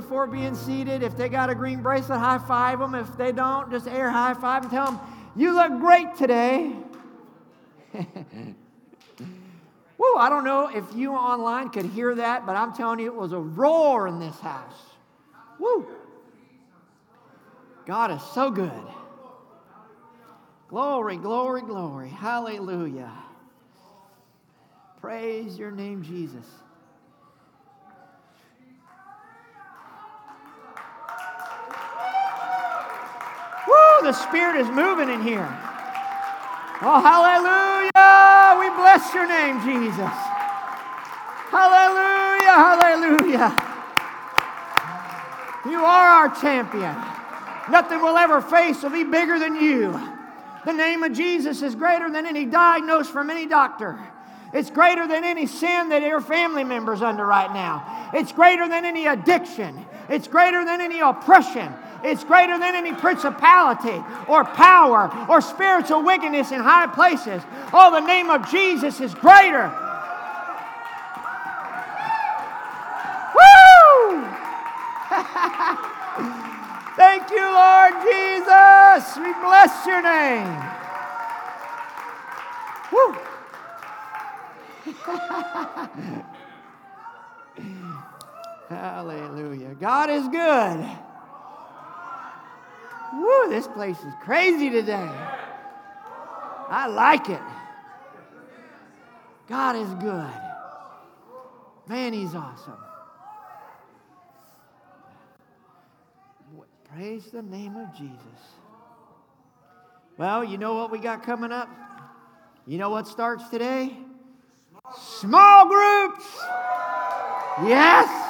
before being seated. If they got a green bracelet, high five them. If they don't, just air high five and tell them, You look great today. Woo, I don't know if you online could hear that, but I'm telling you, it was a roar in this house. Woo! God is so good. Glory, glory, glory. Hallelujah. Praise your name, Jesus. Woo, the Spirit is moving in here. Oh, hallelujah. We bless your name, Jesus. Hallelujah, hallelujah. You are our champion. Nothing we'll ever face will be bigger than you. The name of Jesus is greater than any diagnosis from any doctor. It's greater than any sin that your family member's under right now. It's greater than any addiction. It's greater than any oppression. It's greater than any principality or power or spiritual wickedness in high places. Oh, the name of Jesus is greater. Thank you, Lord Jesus. We bless your name. Woo! Hallelujah. God is good. This place is crazy today. I like it. God is good. Man, He's awesome. Praise the name of Jesus. Well, you know what we got coming up? You know what starts today? Small groups. Yes.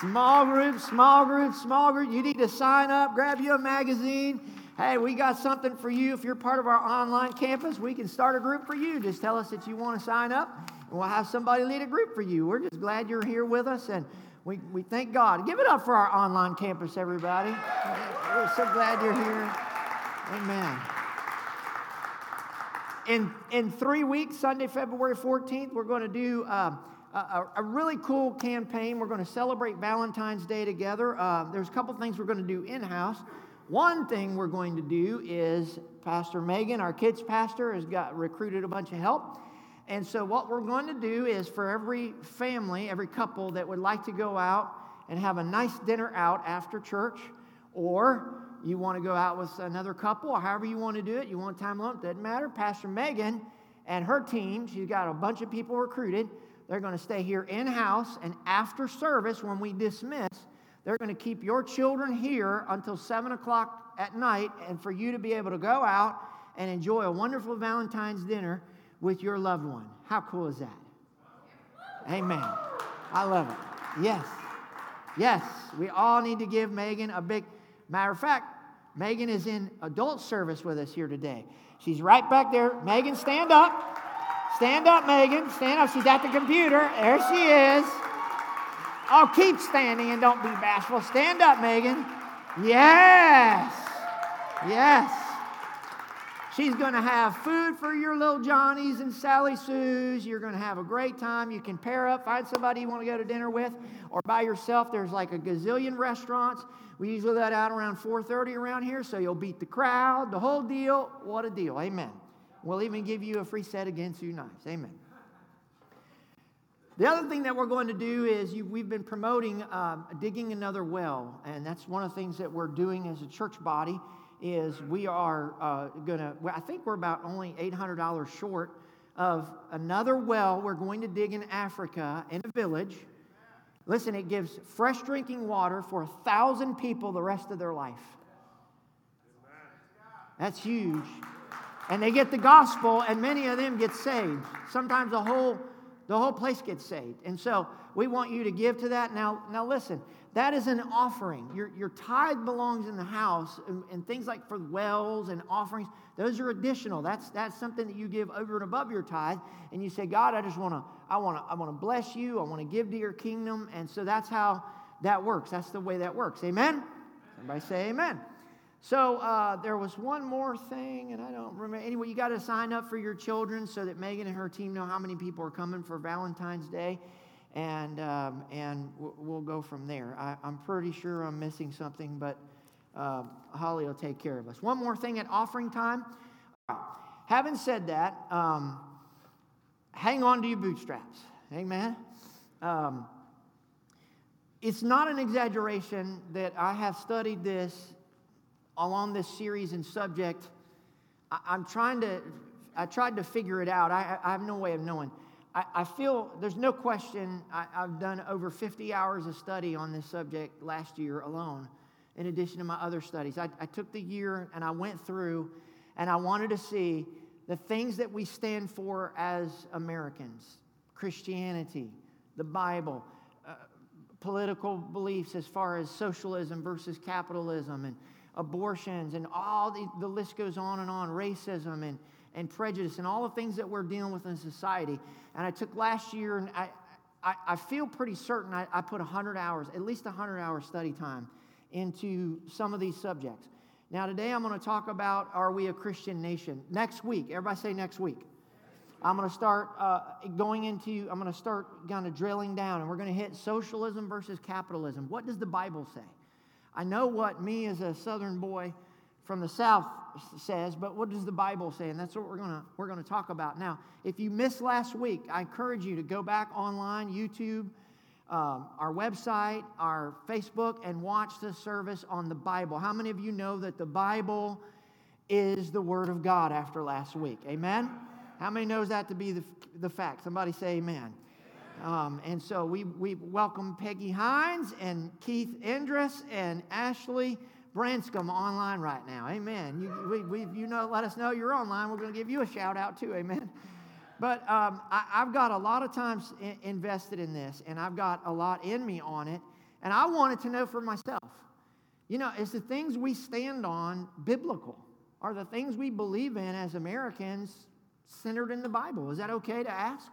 Small group, small group, small group. You need to sign up, grab you a magazine. Hey, we got something for you. If you're part of our online campus, we can start a group for you. Just tell us that you want to sign up, and we'll have somebody lead a group for you. We're just glad you're here with us, and we, we thank God. Give it up for our online campus, everybody. We're so glad you're here. Amen. In, in three weeks, Sunday, February 14th, we're going to do. Uh, a, a, really cool campaign. We're going to celebrate Valentine's Day together. Uh, there's a couple things we're going to do in house. One thing we're going to do is Pastor Megan, our kids pastor, has got recruited a bunch of help. And so, what we're going to do is for every family, every couple that would like to go out and have a nice dinner out after church, or you want to go out with another couple, or however you want to do it, you want time alone, doesn't matter. Pastor Megan and her team, she's got a bunch of people recruited they're going to stay here in house, and after service, when we dismiss, they're going to keep your children here until 7 o'clock at night, and for you to be able to go out and enjoy a wonderful Valentine's dinner with your loved one. How cool is that? Amen. I love it. Yes. Yes. We all need to give Megan a big. Matter of fact, Megan is in adult service with us here today. She's right back there. Megan, stand up. Stand up, Megan. Stand up. She's at the computer. There she is. Oh, keep standing and don't be bashful. Stand up, Megan. Yes. Yes. She's going to have food for your little Johnnies and Sally Sue's. You're going to have a great time. You can pair up, find somebody you want to go to dinner with, or by yourself. There's like a gazillion restaurants. We usually let out around 4:30 around here, so you'll beat the crowd. The whole deal. What a deal! Amen. We'll even give you a free set again two knives. Amen. The other thing that we're going to do is you, we've been promoting um, digging another well, and that's one of the things that we're doing as a church body. Is we are uh, going to? I think we're about only eight hundred dollars short of another well we're going to dig in Africa in a village. Listen, it gives fresh drinking water for a thousand people the rest of their life. That's huge and they get the gospel, and many of them get saved. Sometimes the whole the whole place gets saved. And so we want you to give to that. Now, now listen, that is an offering. Your, your tithe belongs in the house, and, and things like for wells and offerings, those are additional. That's that's something that you give over and above your tithe. And you say, God, I just want to, I want to, I want to bless you. I want to give to your kingdom. And so that's how that works. That's the way that works. Amen. Everybody say amen. So uh, there was one more thing, and I don't remember. Anyway, you got to sign up for your children so that Megan and her team know how many people are coming for Valentine's Day. and, um, and we'll go from there. I, am pretty sure I'm missing something, but um, Holly will take care of us. One more thing at offering time. Having said that, um, hang on to your bootstraps. Amen. Um, it's not an exaggeration that I have studied this along this series and subject. I, am trying to, I tried to figure it out. I, I have no way of knowing. I, I feel there's no question I, I've done over 50 hours of study on this subject last year alone, in addition to my other studies. I, I took the year and I went through and I wanted to see the things that we stand for as Americans Christianity, the Bible, uh, political beliefs as far as socialism versus capitalism, and abortions, and all the, the list goes on and on, racism and, and prejudice, and all the things that we're dealing with in society. And I took last year, and I, I, I feel pretty certain I, I put 100 hours, at least 100 hours study time into some of these subjects. Now, today I'm going to talk about are we a Christian nation? Next week, everybody say next week. I'm going to start uh, going into, I'm going to start kind of drilling down, and we're going to hit socialism versus capitalism. What does the Bible say? I know what me as a Southern boy from the South says, but what does the Bible say? And that's what we're going we're going to talk about now. If you missed last week, I encourage you to go back online, YouTube, um, our website, our Facebook, and watch the service on the Bible. How many of you know that the Bible is the Word of God after last week? Amen. How many knows that to be the, the fact? Somebody say amen. Um, and so we, we welcome Peggy Hines and Keith Endress and Ashley Branscombe online right now. Amen. You, we, we, you know, let us know you're online. We're going to give you a shout out too. Amen. But um, I, have got a lot of times in, invested in this, and I've got a lot in me on it. And I wanted to know for myself, you know, is the things we stand on biblical? Are the things we believe in as Americans centered in the Bible. Is that okay to ask?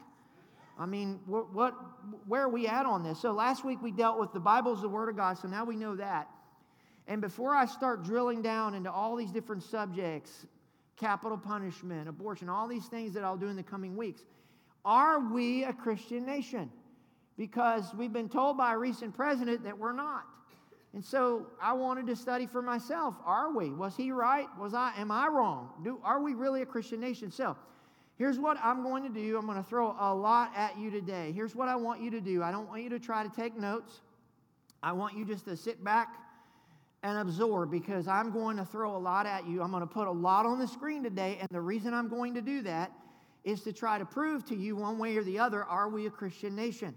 I mean, what, what, where are we at on this? So last week we dealt with the Bible is the Word of God, so now we know that. And before I start drilling down into all these different subjects, capital punishment, abortion, all these things that I'll do in the coming weeks, are we a Christian nation? Because we've been told by a recent president that we're not. And so I wanted to study for myself. Are we? Was he right? Was I? Am I wrong? Do, are we really a Christian nation? So Here's what I'm going to do. I'm going to throw a lot at you today. Here's what I want you to do. I don't want you to try to take notes. I want you just to sit back and absorb because I'm going to throw a lot at you. I'm going to put a lot on the screen today. And the reason I'm going to do that is to try to prove to you, one way or the other, are we a Christian nation?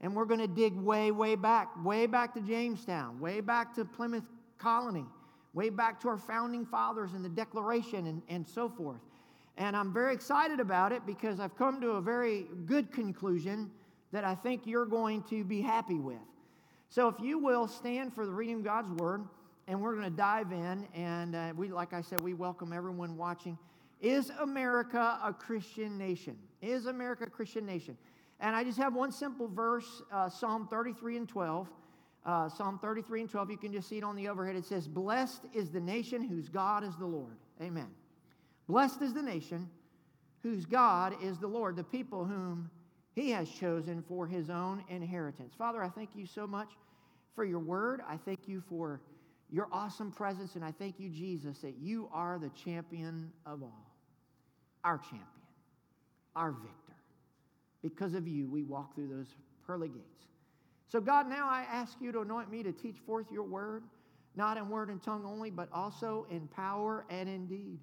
And we're going to dig way, way back, way back to Jamestown, way back to Plymouth Colony, way back to our founding fathers and the Declaration and, and so forth. And I'm very excited about it because I've come to a very good conclusion that I think you're going to be happy with. So, if you will stand for the reading of God's word, and we're going to dive in. And uh, we, like I said, we welcome everyone watching. Is America a Christian nation? Is America a Christian nation? And I just have one simple verse uh, Psalm 33 and 12. Uh, Psalm 33 and 12, you can just see it on the overhead. It says, Blessed is the nation whose God is the Lord. Amen. Blessed is the nation whose God is the Lord, the people whom he has chosen for his own inheritance. Father, I thank you so much for your word. I thank you for your awesome presence, and I thank you, Jesus, that you are the champion of all, our champion, our victor. Because of you, we walk through those pearly gates. So, God, now I ask you to anoint me to teach forth your word, not in word and tongue only, but also in power and in deed.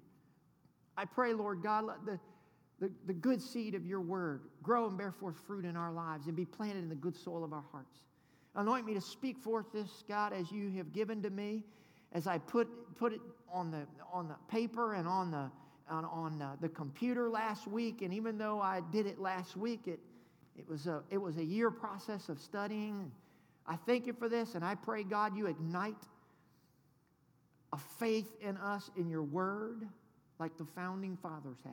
I pray, Lord God, let the, the, the good seed of your word grow and bear forth fruit in our lives and be planted in the good soil of our hearts. Anoint me to speak forth this, God, as you have given to me, as I put, put it on the, on the paper and on, the, on, on uh, the computer last week. And even though I did it last week, it, it, was a, it was a year process of studying. I thank you for this, and I pray, God, you ignite a faith in us in your word like the founding fathers had.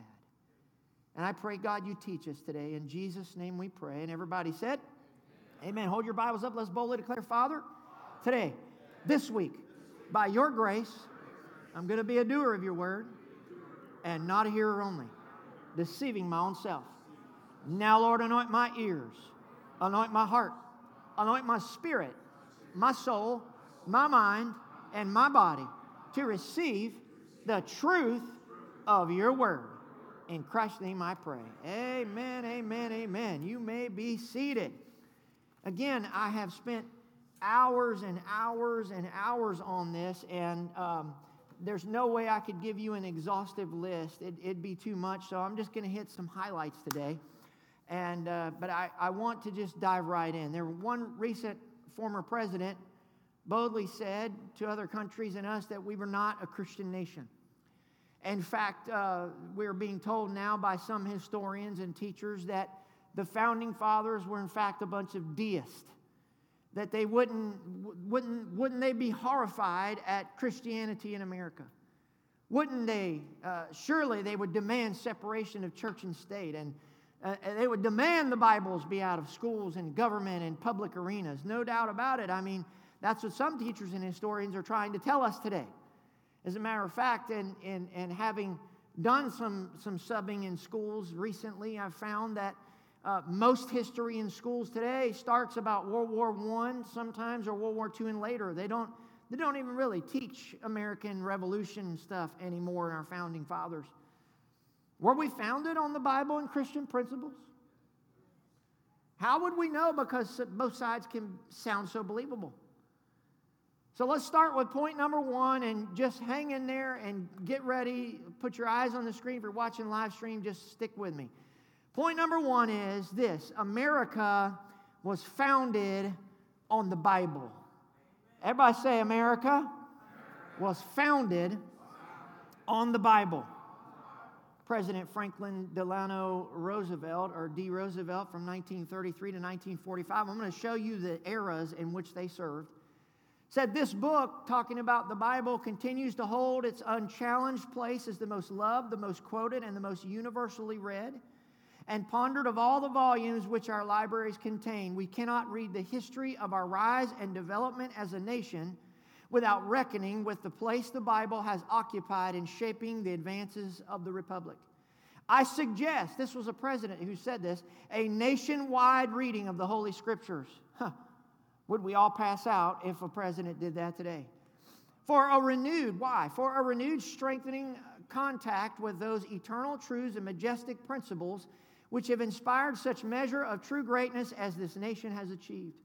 And I pray, God, you teach us today. In Jesus' name we pray. And everybody said, Amen. Amen. Hold your Bibles up. Let's boldly declare, Father, today, this week, by your grace, I'm going to be a doer of your word and not a hearer only, deceiving my own self. Now, Lord, anoint my ears anoint my heart, anoint my spirit, my soul, my mind, and my body to receive the truth of your word. In Christ's name I pray. Amen, amen, amen. You may be seated. Again, I have spent hours and hours and hours on this, and um, there's no way I could give you an exhaustive list. It, would be too much, so I'm just going to hit some highlights today. And, uh, but I, I want to just dive right in. There one recent former president boldly said to other countries and us that we were not a Christian nation. In fact, uh, we're being told now by some historians and teachers that the founding fathers were in fact a bunch of deists. That they wouldn't, wouldn't, wouldn't they be horrified at Christianity in America? Wouldn't they? Uh, surely they would demand separation of church and state, and uh, they would demand the Bibles be out of schools and government and public arenas. No doubt about it. I mean, that's what some teachers and historians are trying to tell us today. As a matter of fact, and, and, and having done some, some subbing in schools recently, I've found that uh, most history in schools today starts about World War I sometimes or World War II and later. They don't, they don't even really teach American Revolution stuff anymore in our founding fathers. Were we founded on the Bible and Christian principles? How would we know? Because both sides can sound so believable. So let's start with point number one and just hang in there and get ready. Put your eyes on the screen. If you're watching live stream, just stick with me. Point number one is this America was founded on the Bible. Everybody say, America was founded on the Bible. President Franklin Delano Roosevelt, or D. Roosevelt, from 1933 to 1945. I'm going to show you the eras in which they served said this book, talking about the Bible, continues to hold its unchallenged place as the most loved, the most quoted, and the most universally read and pondered of all the volumes which our libraries contain. We cannot read the history of our rise and development as a nation without reckoning with the place the Bible has occupied in shaping the advances of the Republic. I suggest, this was a president who said this, a nationwide reading of the Holy Scriptures. Huh. Would we all pass out if a president did that today? For a renewed, why? For a renewed strengthening contact with those eternal truths and majestic principles which have inspired such measure of true greatness as this nation has achieved.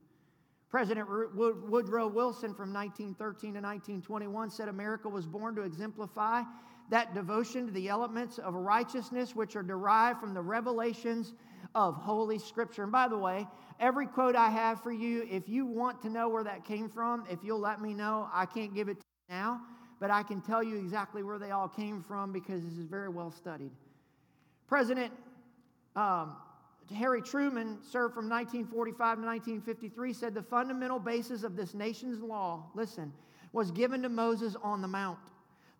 President Woodrow Wilson from 1913 to 1921 said America was born to exemplify that devotion to the elements of righteousness which are derived from the revelations of Holy Scripture. And by the way, every quote I have for you, if you want to know where that came from, if you'll let me know, I can't give it to you now, but I can tell you exactly where they all came from because this is very well studied. President um, Harry Truman served from 1945 to 1953, said the fundamental basis of this nation's law, listen, was given to Moses on the Mount.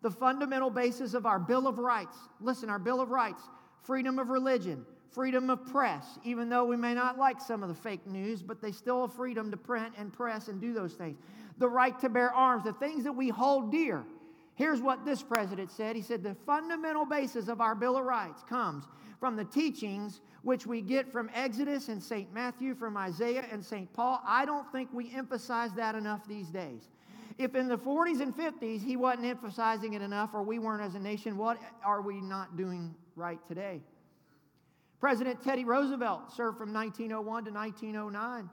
The fundamental basis of our Bill of Rights, listen, our Bill of Rights, freedom of religion, freedom of press, even though we may not like some of the fake news, but they still have freedom to print and press and do those things. The right to bear arms, the things that we hold dear. Here's what this president said. He said, The fundamental basis of our Bill of Rights comes from the teachings which we get from Exodus and St. Matthew, from Isaiah and St. Paul. I don't think we emphasize that enough these days. If in the 40s and 50s he wasn't emphasizing it enough, or we weren't as a nation, what are we not doing right today? President Teddy Roosevelt served from 1901 to 1909.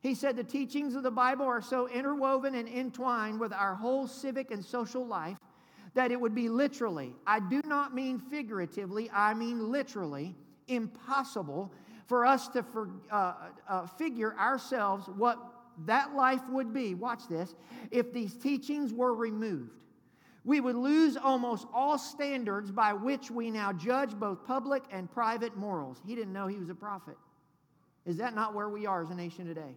He said the teachings of the Bible are so interwoven and entwined with our whole civic and social life that it would be literally, I do not mean figuratively, I mean literally, impossible for us to for, uh, uh, figure ourselves what that life would be. Watch this. If these teachings were removed we would lose almost all standards by which we now judge both public and private morals. He didn't know he was a prophet. Is that not where we are as a nation today?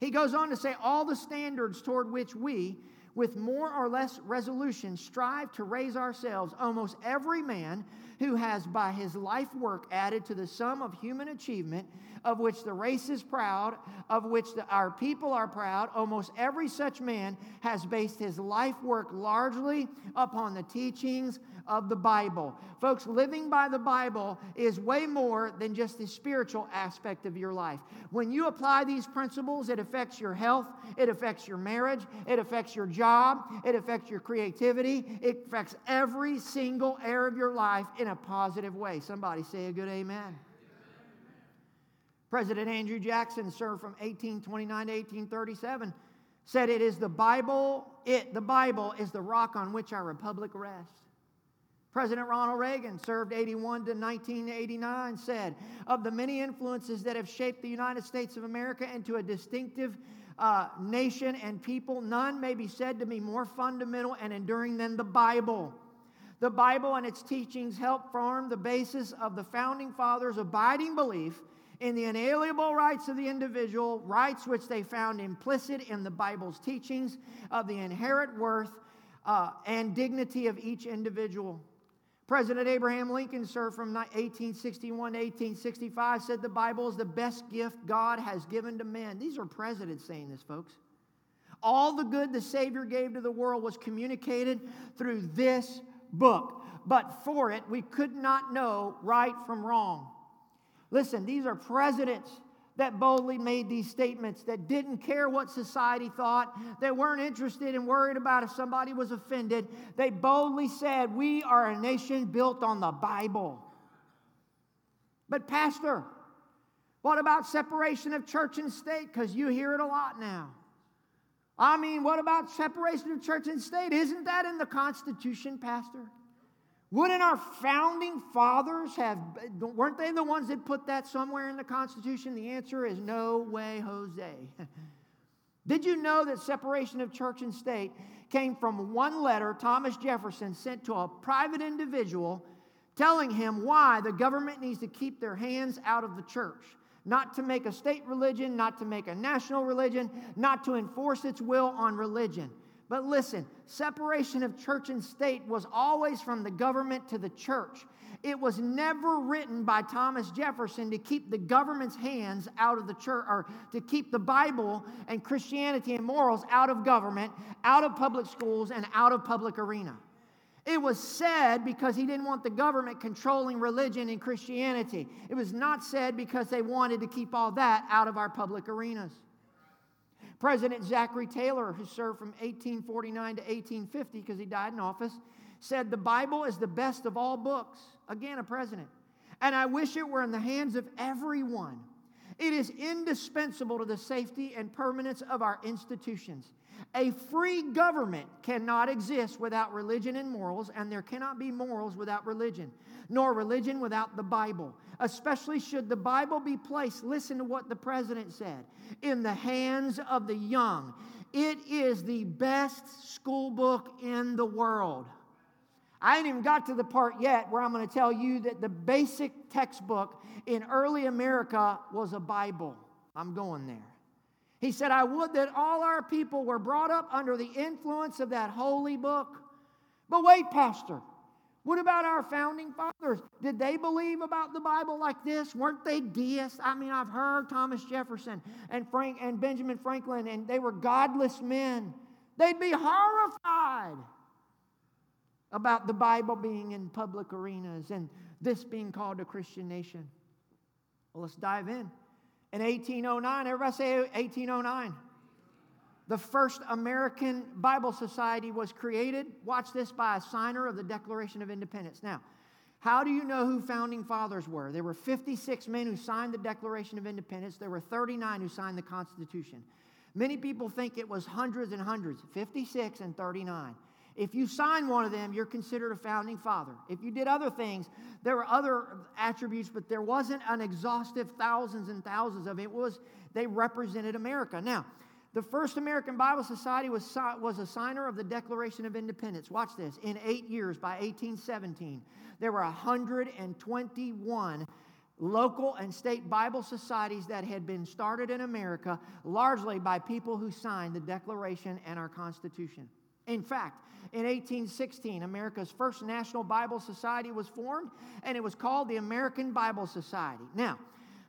He goes on to say all the standards toward which we, with more or less resolution, strive to raise ourselves, almost every man who has by his life work added to the sum of human achievement, of which the race is proud, of which the, our people are proud, almost every such man has based his life work largely upon the teachings of the Bible. Folks, living by the Bible is way more than just the spiritual aspect of your life. When you apply these principles, it affects your health, it affects your marriage, it affects your job, it affects your creativity, it affects every single area of your life in a positive way. Somebody say a good amen. President Andrew Jackson served from 1829 to 1837 said it is the Bible, it the Bible is the rock on which our republic rests. President Ronald Reagan served 81 to 1989 said, Of the many influences that have shaped the United States of America into a distinctive uh, nation and people, none may be said to be more fundamental and enduring than the Bible. The Bible and its teachings help form the basis of the founding fathers' abiding belief in the inalienable rights of the individual, rights which they found implicit in the Bible's teachings of the inherent worth uh, and dignity of each individual. President Abraham Lincoln served from 1861 to 1865, said the Bible is the best gift God has given to men. These are presidents saying this, folks. All the good the Savior gave to the world was communicated through this book. But for it, we could not know right from wrong. Listen, these are presidents that boldly made these statements, that didn't care what society thought, that weren't interested and worried about if somebody was offended. They boldly said, We are a nation built on the Bible. But, Pastor, what about separation of church and state? Because you hear it a lot now. I mean, what about separation of church and state? Isn't that in the Constitution, Pastor? Wouldn't our founding fathers have, weren't they the ones that put that somewhere in the Constitution? The answer is no way, Jose. Did you know that separation of church and state came from one letter Thomas Jefferson sent to a private individual telling him why the government needs to keep their hands out of the church? Not to make a state religion, not to make a national religion, not to enforce its will on religion. But listen, separation of church and state was always from the government to the church. It was never written by Thomas Jefferson to keep the government's hands out of the church or to keep the Bible and Christianity and morals out of government, out of public schools, and out of public arena. It was said because he didn't want the government controlling religion and Christianity. It was not said because they wanted to keep all that out of our public arenas. President Zachary Taylor, who served from 1849 to 1850 because he died in office, said, The Bible is the best of all books. Again, a president. And I wish it were in the hands of everyone. It is indispensable to the safety and permanence of our institutions. A free government cannot exist without religion and morals, and there cannot be morals without religion, nor religion without the Bible. Especially should the Bible be placed, listen to what the president said, in the hands of the young. It is the best school book in the world. I ain't even got to the part yet where I'm going to tell you that the basic textbook in early America was a Bible. I'm going there. He said, I would that all our people were brought up under the influence of that holy book. But wait, Pastor, what about our founding fathers? Did they believe about the Bible like this? Weren't they deists? I mean, I've heard Thomas Jefferson and Frank and Benjamin Franklin, and they were godless men. They'd be horrified about the Bible being in public arenas and this being called a Christian nation. Well, let's dive in. In 1809, everybody say 1809. The first American Bible Society was created, watch this, by a signer of the Declaration of Independence. Now, how do you know who founding fathers were? There were 56 men who signed the Declaration of Independence, there were 39 who signed the Constitution. Many people think it was hundreds and hundreds 56 and 39. If you sign one of them, you're considered a founding father. If you did other things, there were other attributes, but there wasn't an exhaustive thousands and thousands of it. it was they represented America. Now, the first American Bible Society was, was a signer of the Declaration of Independence. Watch this. In eight years, by 1817, there were 121 local and state Bible societies that had been started in America, largely by people who signed the Declaration and our Constitution. In fact, in 1816, America's first National Bible Society was formed, and it was called the American Bible Society. Now,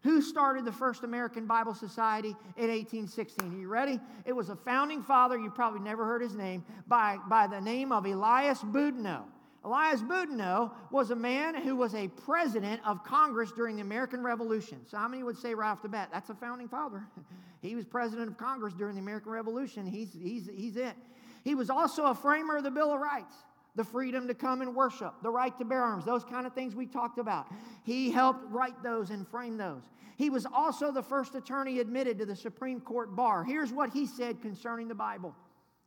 who started the first American Bible Society in 1816? Are you ready? It was a founding father, you probably never heard his name, by, by the name of Elias Boudinot. Elias Boudinot was a man who was a president of Congress during the American Revolution. So, how many would say right off the bat, that's a founding father? he was president of Congress during the American Revolution. He's, he's, he's it. He was also a framer of the Bill of Rights the freedom to come and worship, the right to bear arms, those kind of things we talked about. He helped write those and frame those. He was also the first attorney admitted to the Supreme Court bar. Here's what he said concerning the Bible.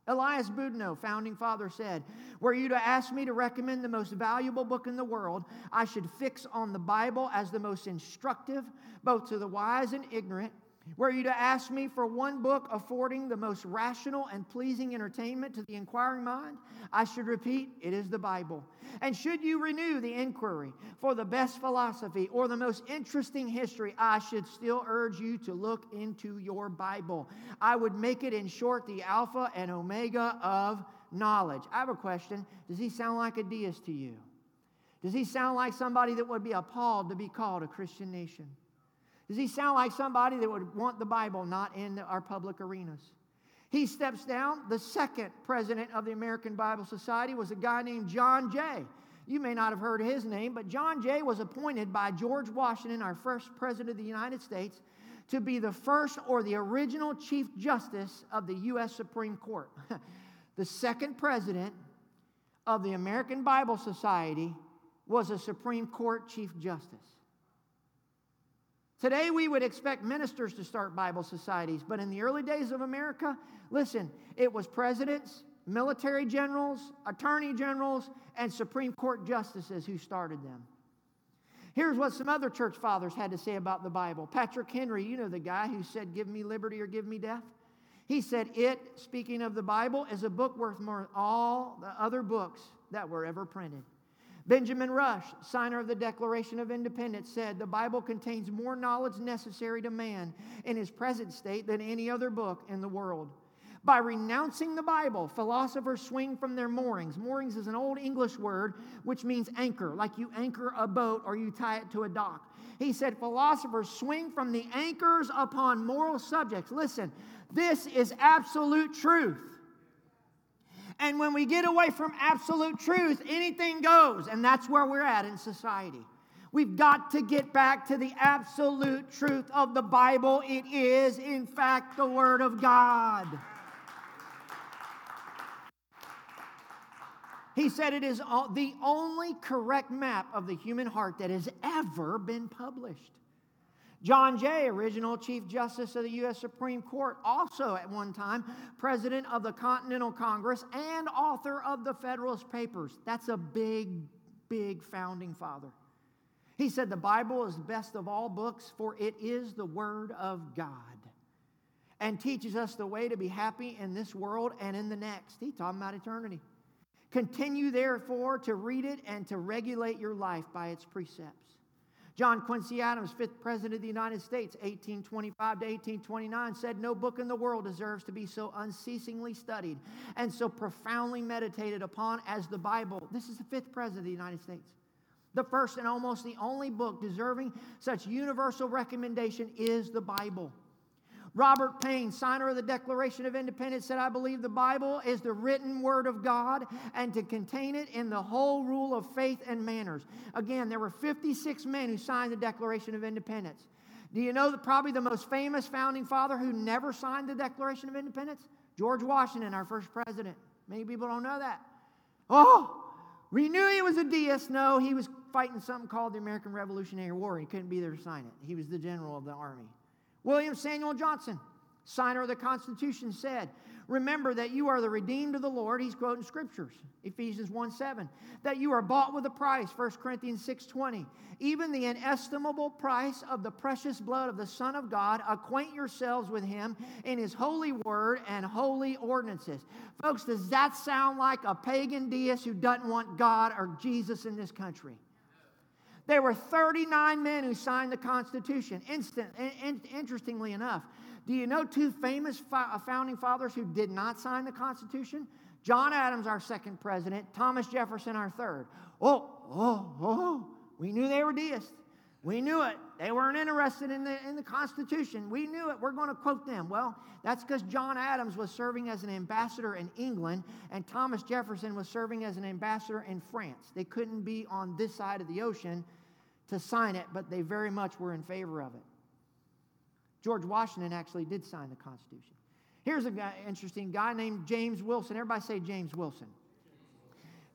Elias Boudinot, founding father, said, Were you to ask me to recommend the most valuable book in the world, I should fix on the Bible as the most instructive, both to the wise and ignorant, were you to ask me for one book affording the most rational and pleasing entertainment to the inquiring mind, I should repeat, it is the Bible. And should you renew the inquiry for the best philosophy or the most interesting history, I should still urge you to look into your Bible. I would make it, in short, the Alpha and Omega of knowledge. I have a question Does he sound like a deist to you? Does he sound like somebody that would be appalled to be called a Christian nation? Does he sound like somebody that would want the Bible not in our public arenas? He steps down. The second president of the American Bible Society was a guy named John Jay. You may not have heard his name, but John Jay was appointed by George Washington, our first president of the United States, to be the first or the original Chief Justice of the U.S. Supreme Court. the second president of the American Bible Society was a Supreme Court Chief Justice. Today, we would expect ministers to start Bible societies, but in the early days of America, listen, it was presidents, military generals, attorney generals, and Supreme Court justices who started them. Here's what some other church fathers had to say about the Bible. Patrick Henry, you know the guy who said, Give me liberty or give me death? He said, It, speaking of the Bible, is a book worth more than all the other books that were ever printed. Benjamin Rush, signer of the Declaration of Independence, said the Bible contains more knowledge necessary to man in his present state than any other book in the world. By renouncing the Bible, philosophers swing from their moorings. Moorings is an old English word which means anchor, like you anchor a boat or you tie it to a dock. He said philosophers swing from the anchors upon moral subjects. Listen, this is absolute truth. And when we get away from absolute truth, anything goes. And that's where we're at in society. We've got to get back to the absolute truth of the Bible. It is, in fact, the Word of God. He said it is the only correct map of the human heart that has ever been published. John Jay, original Chief Justice of the U.S. Supreme Court, also at one time President of the Continental Congress and author of the Federalist Papers. That's a big, big founding father. He said, The Bible is the best of all books, for it is the Word of God and teaches us the way to be happy in this world and in the next. He's talking about eternity. Continue, therefore, to read it and to regulate your life by its precepts. John Quincy Adams, fifth president of the United States, 1825 to 1829, said, No book in the world deserves to be so unceasingly studied and so profoundly meditated upon as the Bible. This is the fifth president of the United States. The first and almost the only book deserving such universal recommendation is the Bible. Robert Paine, signer of the Declaration of Independence, said, I believe the Bible is the written word of God and to contain it in the whole rule of faith and manners. Again, there were 56 men who signed the Declaration of Independence. Do you know that probably the most famous founding father who never signed the Declaration of Independence? George Washington, our first president. Many people don't know that. Oh, we knew he was a deist. No, he was fighting something called the American Revolutionary War. He couldn't be there to sign it. He was the general of the army. William Samuel Johnson, signer of the Constitution, said, Remember that you are the redeemed of the Lord. He's quoting scriptures, Ephesians 1 7. That you are bought with a price, 1 Corinthians 6 20. Even the inestimable price of the precious blood of the Son of God, acquaint yourselves with him in his holy word and holy ordinances. Folks, does that sound like a pagan deist who doesn't want God or Jesus in this country? There were 39 men who signed the Constitution. Instant, in, interestingly enough, do you know two famous uh, founding fathers who did not sign the Constitution? John Adams, our second president, Thomas Jefferson, our third. Oh, oh, oh, we knew they were deists. We knew it. They weren't interested in the, in the Constitution. We knew it. We're going to quote them. Well, that's because John Adams was serving as an ambassador in England, and Thomas Jefferson was serving as an ambassador in France. They couldn't be on this side of the ocean to sign it, but they very much were in favor of it. George Washington actually did sign the Constitution. Here's an interesting guy named James Wilson. Everybody say James Wilson.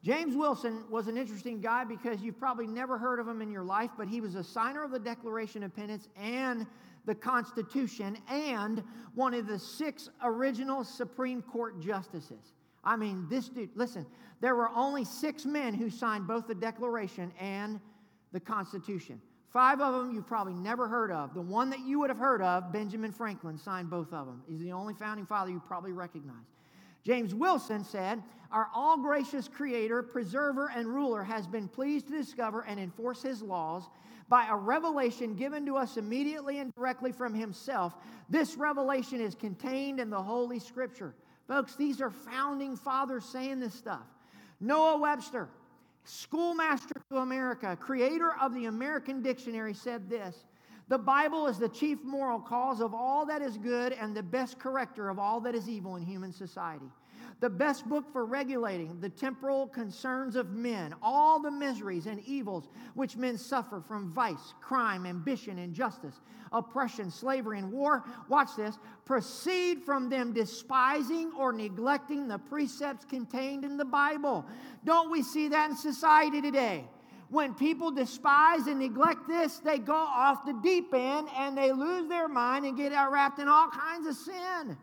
James Wilson was an interesting guy because you've probably never heard of him in your life, but he was a signer of the Declaration of Independence and the Constitution and one of the six original Supreme Court justices. I mean, this dude, listen, there were only six men who signed both the Declaration and the Constitution. Five of them you've probably never heard of. The one that you would have heard of, Benjamin Franklin, signed both of them. He's the only founding father you probably recognize. James Wilson said, Our all gracious Creator, preserver, and ruler has been pleased to discover and enforce His laws by a revelation given to us immediately and directly from Himself. This revelation is contained in the Holy Scripture. Folks, these are founding fathers saying this stuff. Noah Webster, schoolmaster to America, creator of the American Dictionary, said this The Bible is the chief moral cause of all that is good and the best corrector of all that is evil in human society the best book for regulating the temporal concerns of men, all the miseries and evils which men suffer from vice, crime, ambition, injustice, oppression, slavery, and war. Watch this proceed from them despising or neglecting the precepts contained in the Bible. Don't we see that in society today? When people despise and neglect this, they go off the deep end and they lose their mind and get wrapped in all kinds of sin.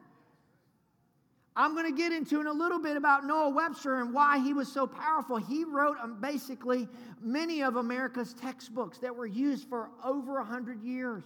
I'm going to get into in a little bit about Noah Webster and why he was so powerful. He wrote um, basically many of America's textbooks that were used for over 100 years.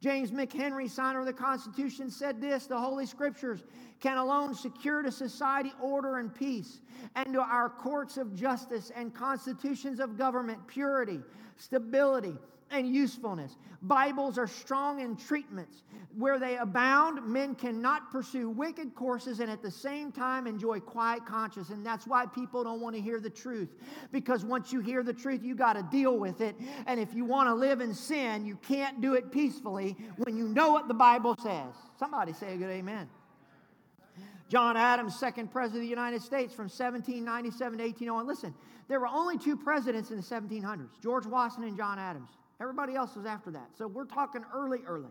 James McHenry, signer of the Constitution, said this The Holy Scriptures can alone secure to society order and peace, and to our courts of justice and constitutions of government purity, stability, and usefulness. Bibles are strong in treatments. Where they abound, men cannot pursue wicked courses and at the same time enjoy quiet conscience. And that's why people don't want to hear the truth. Because once you hear the truth, you got to deal with it. And if you want to live in sin, you can't do it peacefully when you know what the Bible says. Somebody say a good amen. John Adams, second president of the United States from 1797 to 1801. Listen, there were only two presidents in the 1700s George Washington and John Adams. Everybody else was after that. So we're talking early, early.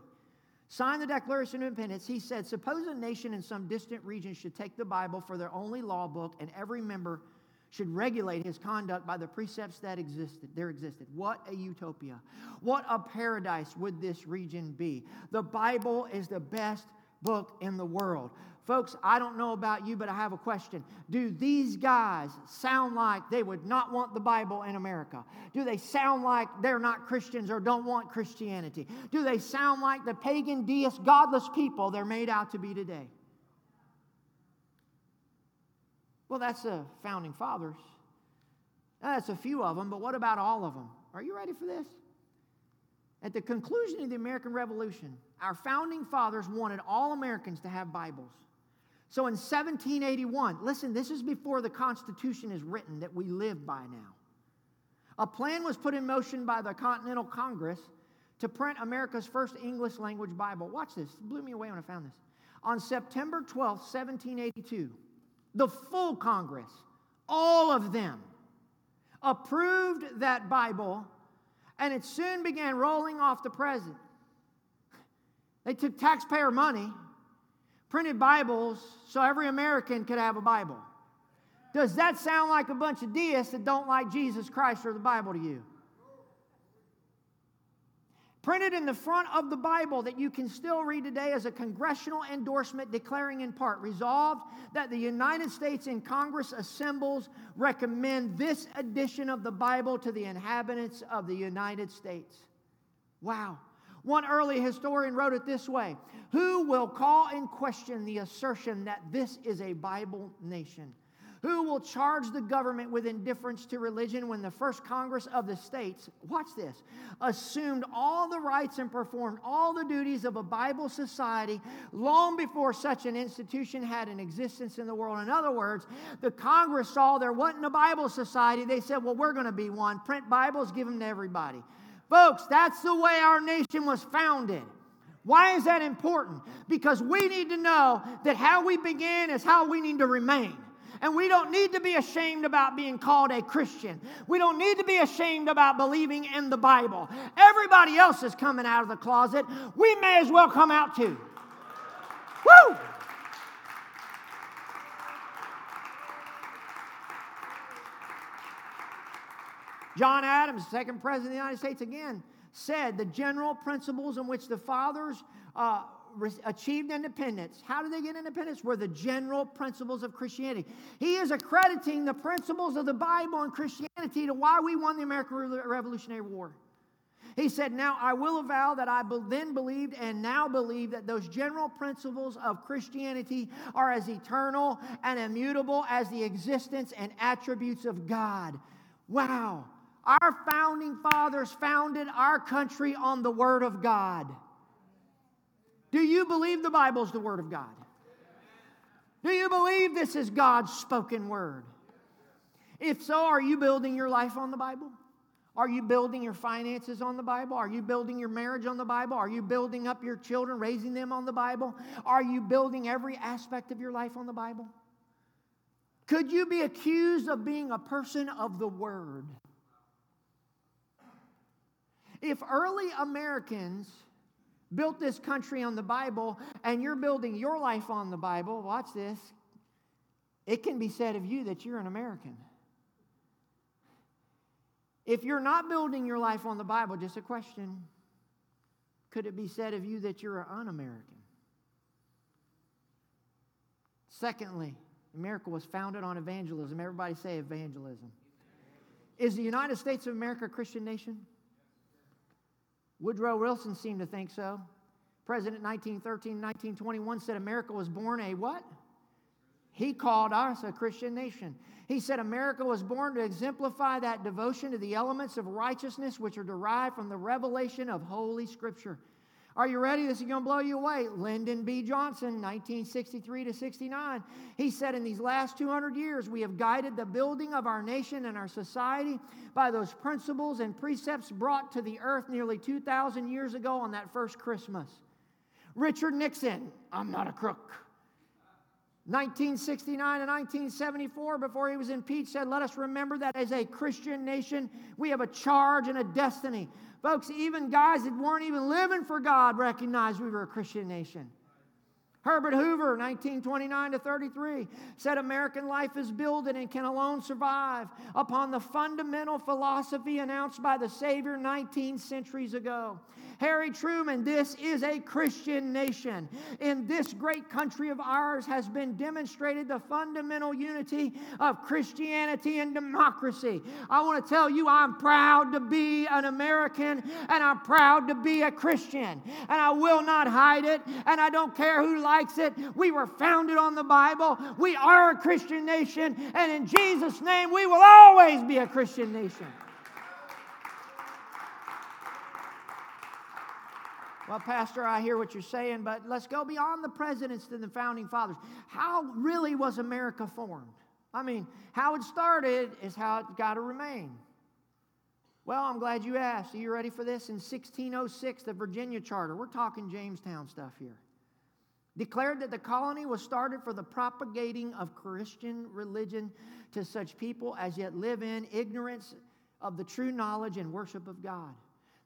Signed the Declaration of Independence. He said, Suppose a nation in some distant region should take the Bible for their only law book, and every member should regulate his conduct by the precepts that existed there existed what a utopia what a paradise would this region be the bible is the best book in the world Folks, I don't know about you, but I have a question. Do these guys sound like they would not want the Bible in America? Do they sound like they're not Christians or don't want Christianity? Do they sound like the pagan, deist, godless people they're made out to be today? Well, that's the founding fathers. That's a few of them, but what about all of them? Are you ready for this? At the conclusion of the American Revolution, our founding fathers wanted all Americans to have Bibles. So in 1781, listen, this is before the Constitution is written that we live by now. A plan was put in motion by the Continental Congress to print America's first English language Bible. Watch this, it blew me away when I found this. On September 12, 1782, the full Congress, all of them, approved that Bible, and it soon began rolling off the present. They took taxpayer money printed Bibles so every American could have a Bible. Does that sound like a bunch of deists that don't like Jesus Christ or the Bible to you? Printed in the front of the Bible that you can still read today as a congressional endorsement declaring in part resolved that the United States in Congress assembles recommend this edition of the Bible to the inhabitants of the United States. Wow. One early historian wrote it this way Who will call in question the assertion that this is a Bible nation? Who will charge the government with indifference to religion when the first Congress of the states, watch this, assumed all the rights and performed all the duties of a Bible society long before such an institution had an existence in the world? In other words, the Congress saw there wasn't a Bible society. They said, well, we're going to be one. Print Bibles, give them to everybody. Folks, that's the way our nation was founded. Why is that important? Because we need to know that how we begin is how we need to remain. And we don't need to be ashamed about being called a Christian. We don't need to be ashamed about believing in the Bible. Everybody else is coming out of the closet. We may as well come out too. Woo! John Adams, second president of the United States, again said the general principles in which the fathers uh, achieved independence. How did they get independence? Were the general principles of Christianity. He is accrediting the principles of the Bible and Christianity to why we won the American Revolutionary War. He said, Now I will avow that I then believed and now believe that those general principles of Christianity are as eternal and immutable as the existence and attributes of God. Wow. Our founding fathers founded our country on the Word of God. Do you believe the Bible is the Word of God? Do you believe this is God's spoken Word? If so, are you building your life on the Bible? Are you building your finances on the Bible? Are you building your marriage on the Bible? Are you building up your children, raising them on the Bible? Are you building every aspect of your life on the Bible? Could you be accused of being a person of the Word? If early Americans built this country on the Bible and you're building your life on the Bible, watch this, it can be said of you that you're an American. If you're not building your life on the Bible, just a question could it be said of you that you're an un American? Secondly, America was founded on evangelism. Everybody say evangelism. Is the United States of America a Christian nation? Woodrow Wilson seemed to think so. President 1913 1921 said America was born a what? He called us a Christian nation. He said America was born to exemplify that devotion to the elements of righteousness which are derived from the revelation of Holy Scripture. Are you ready? This is going to blow you away. Lyndon B. Johnson, 1963 to 69. He said, In these last 200 years, we have guided the building of our nation and our society by those principles and precepts brought to the earth nearly 2,000 years ago on that first Christmas. Richard Nixon, I'm not a crook. 1969 and 1974, before he was impeached, said, Let us remember that as a Christian nation, we have a charge and a destiny. Folks, even guys that weren't even living for God recognized we were a Christian nation. Herbert Hoover, 1929 to 33, said American life is built and can alone survive upon the fundamental philosophy announced by the Savior 19 centuries ago. Harry Truman, this is a Christian nation. In this great country of ours has been demonstrated the fundamental unity of Christianity and democracy. I want to tell you, I'm proud to be an American and I'm proud to be a Christian. And I will not hide it, and I don't care who likes it. We were founded on the Bible. We are a Christian nation, and in Jesus' name, we will always be a Christian nation. Well, Pastor, I hear what you're saying, but let's go beyond the presidents and the founding fathers. How really was America formed? I mean, how it started is how it got to remain. Well, I'm glad you asked. Are you ready for this? In 1606, the Virginia Charter, we're talking Jamestown stuff here, declared that the colony was started for the propagating of Christian religion to such people as yet live in ignorance of the true knowledge and worship of God.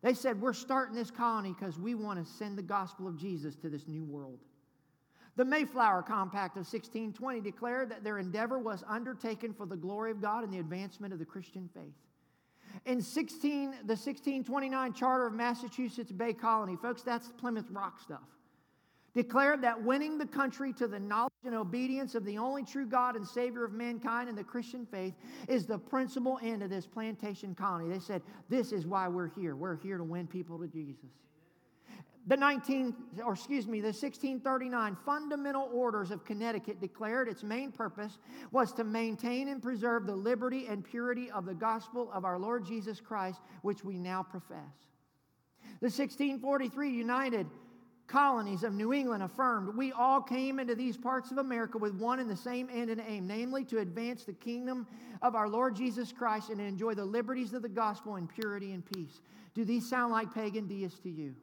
They said, We're starting this colony because we want to send the gospel of Jesus to this new world. The Mayflower Compact of 1620 declared that their endeavor was undertaken for the glory of God and the advancement of the Christian faith. In 16, the 1629 Charter of Massachusetts Bay Colony, folks, that's Plymouth Rock stuff declared that winning the country to the knowledge and obedience of the only true God and Savior of mankind and the Christian faith is the principal end of this plantation colony. They said, This is why we're here. We're here to win people to Jesus. The 19, or excuse me, the 1639 Fundamental Orders of Connecticut declared its main purpose was to maintain and preserve the liberty and purity of the gospel of our Lord Jesus Christ, which we now profess. The 1643 United colonies of New England affirmed we all came into these parts of America with one and the same end and aim, namely to advance the kingdom of our Lord Jesus Christ and enjoy the liberties of the gospel in purity and peace. Do these sound like pagan deists to you?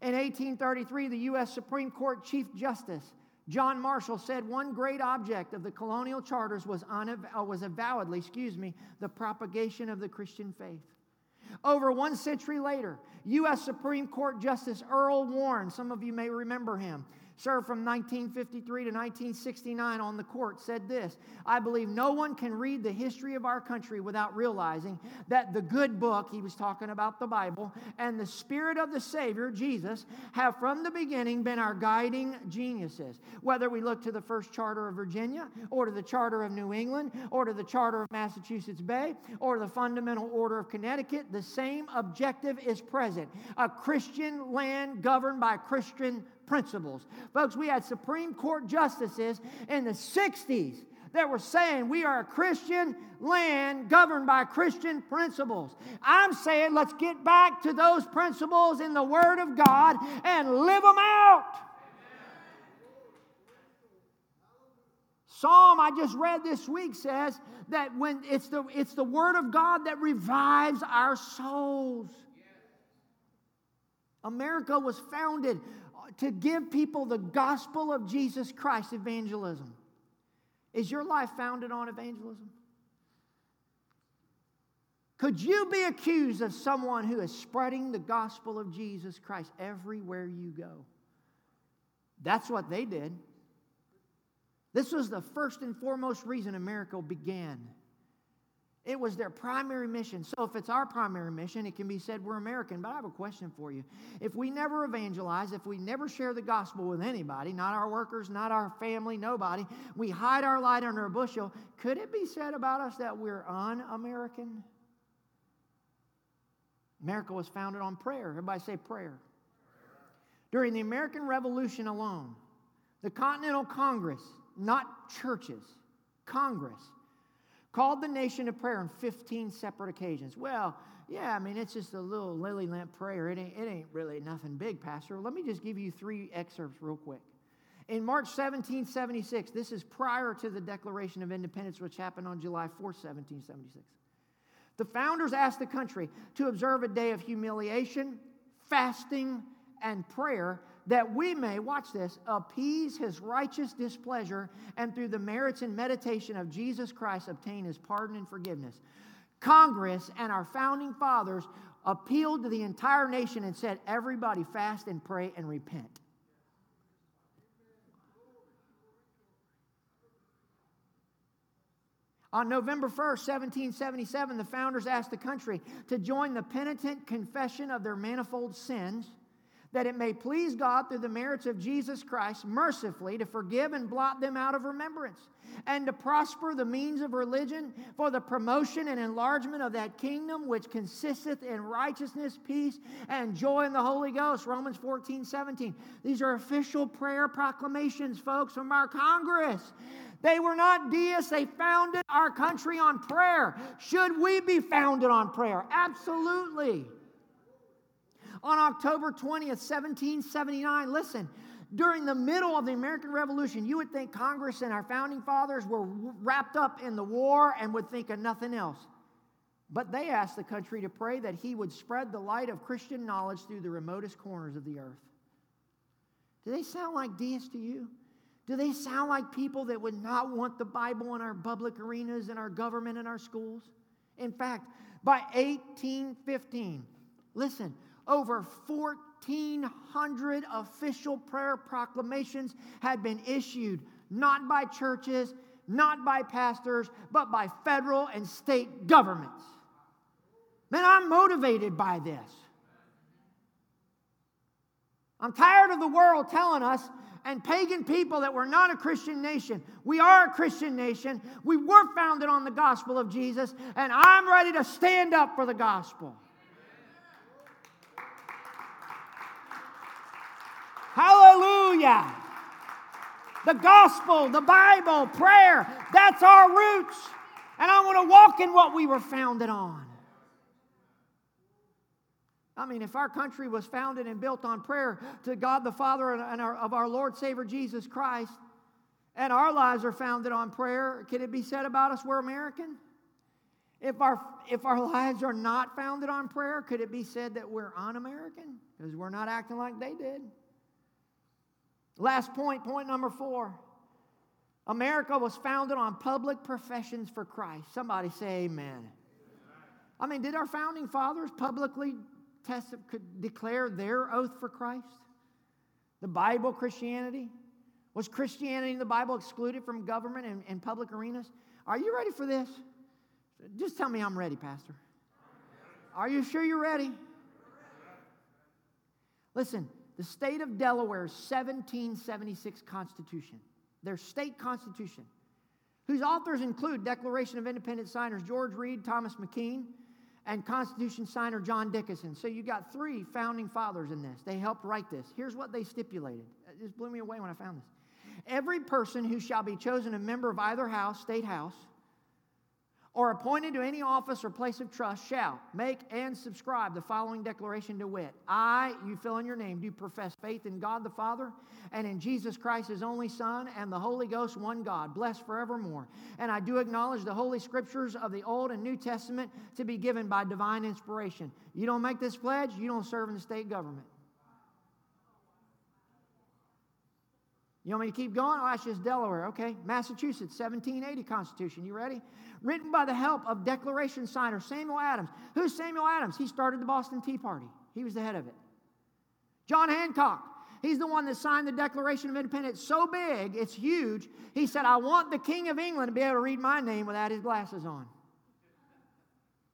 In 1833, the U.S. Supreme Court Chief Justice John Marshall said one great object of the colonial charters was, unav- was avowedly, excuse me, the propagation of the Christian faith. Over one century later, U.S. Supreme Court Justice Earl Warren, some of you may remember him, served from 1953 to 1969 on the court, said this I believe no one can read the history of our country without realizing that the good book, he was talking about the Bible, and the Spirit of the Savior, Jesus, have from the beginning been our guiding geniuses. Whether we look to the first charter of Virginia, or to the charter of New England, or to the charter of Massachusetts Bay, or the fundamental order of Connecticut, the same objective is present a Christian land governed by Christian principles. Folks, we had Supreme Court justices in the 60s that were saying we are a Christian land governed by Christian principles. I'm saying let's get back to those principles in the Word of God and live them out. Psalm I just read this week says that when it's the, it's the Word of God that revives our souls. America was founded to give people the gospel of Jesus Christ, evangelism. Is your life founded on evangelism? Could you be accused of someone who is spreading the gospel of Jesus Christ everywhere you go? That's what they did. This was the first and foremost reason America began. It was their primary mission. So, if it's our primary mission, it can be said we're American. But I have a question for you. If we never evangelize, if we never share the gospel with anybody, not our workers, not our family, nobody, we hide our light under a bushel, could it be said about us that we're un American? America was founded on prayer. Everybody say prayer. During the American Revolution alone, the Continental Congress, not churches, Congress, called the nation to prayer on 15 separate occasions. Well, yeah, I mean, it's just a little lily lamp prayer. It ain't, it ain't really nothing big, Pastor. Let me just give you three excerpts real quick. In March 1776, this is prior to the Declaration of Independence, which happened on July 4, 1776. The founders asked the country to observe a day of humiliation, fasting, and prayer that we may, watch this, appease his righteous displeasure and through the merits and meditation of Jesus Christ obtain his pardon and forgiveness. Congress and our founding fathers appealed to the entire nation and said, everybody fast and pray and repent. On November 1st, 1777, the founders asked the country to join the penitent confession of their manifold sins that it may please God through the merits of Jesus Christ mercifully to forgive and blot them out of remembrance, and to prosper the means of religion for the promotion and enlargement of that kingdom which consisteth in righteousness, peace, and joy in the Holy Ghost. Romans 14, 17. These are official prayer proclamations, folks, from our Congress. They were not deists. They founded our country on prayer. Should we be founded on prayer? Absolutely on October 20th, 1779. Listen, during the middle of the American Revolution, you would think Congress and our founding fathers were wrapped up in the war and would think of nothing else. But they asked the country to pray that he would spread the light of Christian knowledge through the remotest corners of the earth. Do they sound like deists to you? Do they sound like people that would not want the Bible in our public arenas, in our government, in our schools? In fact, by 1815, listen, over 1,400 official prayer proclamations had been issued, not by churches, not by pastors, but by federal and state governments. Man, I'm motivated by this. I'm tired of the world telling us and pagan people that we're not a Christian nation. We are a Christian nation. We were founded on the gospel of Jesus, and I'm ready to stand up for the gospel. Hallelujah. The gospel, the Bible, prayer, that's our roots. And I want to walk in what we were founded on. I mean, if our country was founded and built on prayer to God the Father and our, of our Lord Savior Jesus Christ, and our lives are founded on prayer, can it be said about us we're American? If our, if our lives are not founded on prayer, could it be said that we're un American? Because we're not acting like they did. Last point, point number four. America was founded on public professions for Christ. Somebody say amen. I mean, did our founding fathers publicly test, declare their oath for Christ? The Bible, Christianity? Was Christianity and the Bible excluded from government and, and public arenas? Are you ready for this? Just tell me I'm ready, Pastor. Are you sure you're ready? Listen, the state of Delaware's 1776 Constitution, their state constitution, whose authors include Declaration of Independence signers George Read, Thomas McKean, and Constitution signer John Dickinson. So you got three founding fathers in this. They helped write this. Here's what they stipulated. Just blew me away when I found this. Every person who shall be chosen a member of either house, state house, or appointed to any office or place of trust shall make and subscribe the following declaration to wit I, you fill in your name, do profess faith in God the Father and in Jesus Christ, his only Son, and the Holy Ghost, one God, blessed forevermore. And I do acknowledge the Holy Scriptures of the Old and New Testament to be given by divine inspiration. You don't make this pledge, you don't serve in the state government. You want me to keep going? Oh, that's just Delaware. Okay. Massachusetts, 1780 Constitution. You ready? Written by the help of Declaration signer Samuel Adams. Who's Samuel Adams? He started the Boston Tea Party, he was the head of it. John Hancock. He's the one that signed the Declaration of Independence so big, it's huge. He said, I want the King of England to be able to read my name without his glasses on.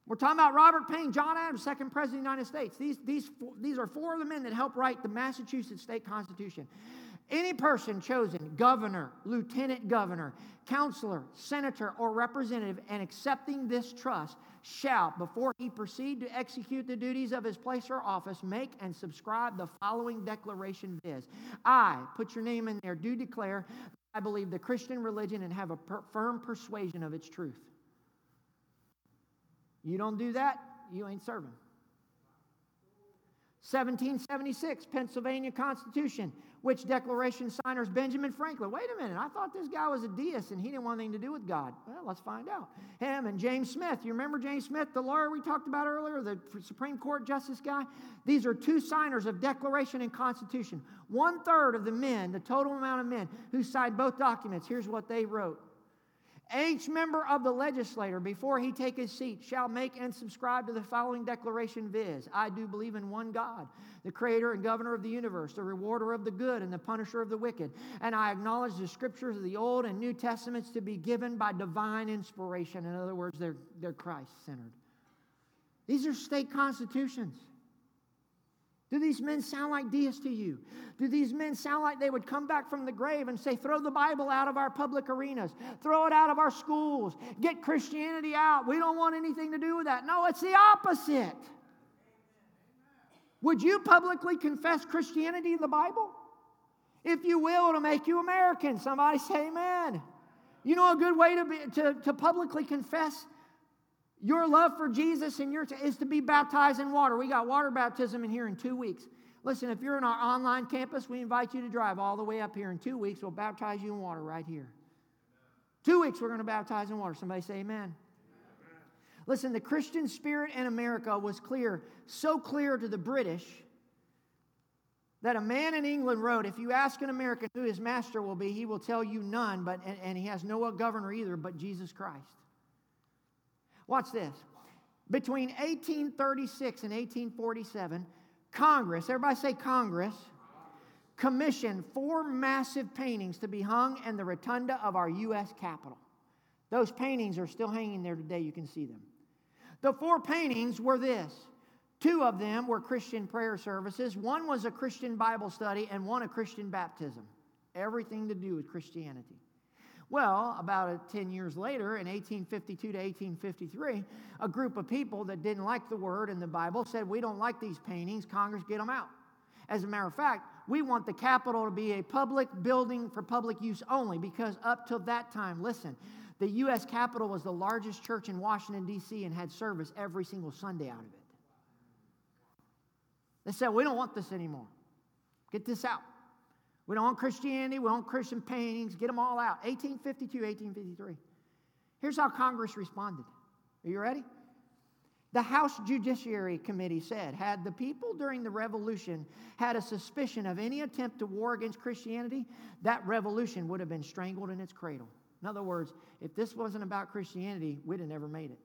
We're talking about Robert Paine, John Adams, second president of the United States. These, these, these are four of the men that helped write the Massachusetts state constitution. Any person chosen, governor, lieutenant governor, counselor, senator, or representative, and accepting this trust, shall, before he proceed to execute the duties of his place or office, make and subscribe the following declaration viz. I, put your name in there, do declare I believe the Christian religion and have a per- firm persuasion of its truth. You don't do that, you ain't serving. 1776, Pennsylvania Constitution which declaration signers Benjamin Franklin. Wait a minute, I thought this guy was a deist and he didn't want anything to do with God. Well, let's find out. Him and James Smith. You remember James Smith, the lawyer we talked about earlier, the Supreme Court justice guy? These are two signers of Declaration and Constitution. One third of the men, the total amount of men who signed both documents, here's what they wrote. Each member of the legislature, before he take his seat, shall make and subscribe to the following declaration viz. I do believe in one God, the creator and governor of the universe, the rewarder of the good and the punisher of the wicked. And I acknowledge the scriptures of the Old and New Testaments to be given by divine inspiration. In other words, they're, they're Christ centered. These are state constitutions. Do these men sound like deists to you? Do these men sound like they would come back from the grave and say, throw the Bible out of our public arenas, throw it out of our schools, get Christianity out? We don't want anything to do with that. No, it's the opposite. Would you publicly confess Christianity in the Bible? If you will, to make you American. Somebody say amen. You know a good way to, be, to, to publicly confess your love for Jesus and your is to be baptized in water. We got water baptism in here in two weeks. Listen, if you're in our online campus, we invite you to drive all the way up here in two weeks. We'll baptize you in water right here. Two weeks, we're going to baptize in water. Somebody say amen. amen. Listen, the Christian spirit in America was clear, so clear to the British that a man in England wrote, If you ask an American who his master will be, he will tell you none, but, and, and he has no governor either but Jesus Christ. Watch this. Between 1836 and 1847, Congress, everybody say Congress, commissioned four massive paintings to be hung in the rotunda of our U.S. Capitol. Those paintings are still hanging there today. You can see them. The four paintings were this two of them were Christian prayer services, one was a Christian Bible study, and one a Christian baptism. Everything to do with Christianity. Well, about 10 years later, in 1852 to 1853, a group of people that didn't like the word in the Bible said, We don't like these paintings, Congress, get them out. As a matter of fact, we want the Capitol to be a public building for public use only because up till that time, listen, the U.S. Capitol was the largest church in Washington, D.C., and had service every single Sunday out of it. They said, We don't want this anymore. Get this out. We don't want Christianity. We want Christian paintings. Get them all out. 1852, 1853. Here's how Congress responded. Are you ready? The House Judiciary Committee said, had the people during the revolution had a suspicion of any attempt to war against Christianity, that revolution would have been strangled in its cradle. In other words, if this wasn't about Christianity, we'd have never made it.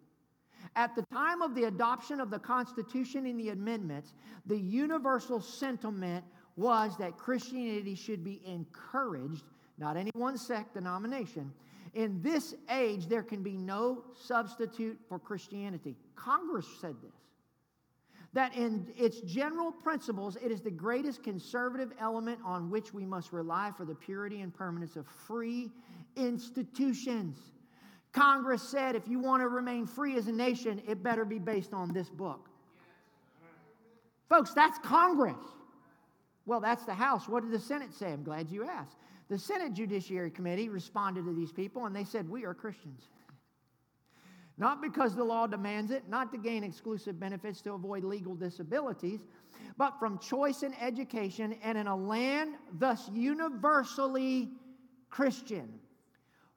At the time of the adoption of the Constitution and the amendments, the universal sentiment was that Christianity should be encouraged, not any one sect, denomination, in this age, there can be no substitute for Christianity. Congress said this. That in its general principles, it is the greatest conservative element on which we must rely for the purity and permanence of free institutions. Congress said if you want to remain free as a nation, it better be based on this book. Folks, that's Congress. Well, that's the House. What did the Senate say? I'm glad you asked. The Senate Judiciary Committee responded to these people and they said, We are Christians. Not because the law demands it, not to gain exclusive benefits to avoid legal disabilities, but from choice in education and in a land thus universally Christian.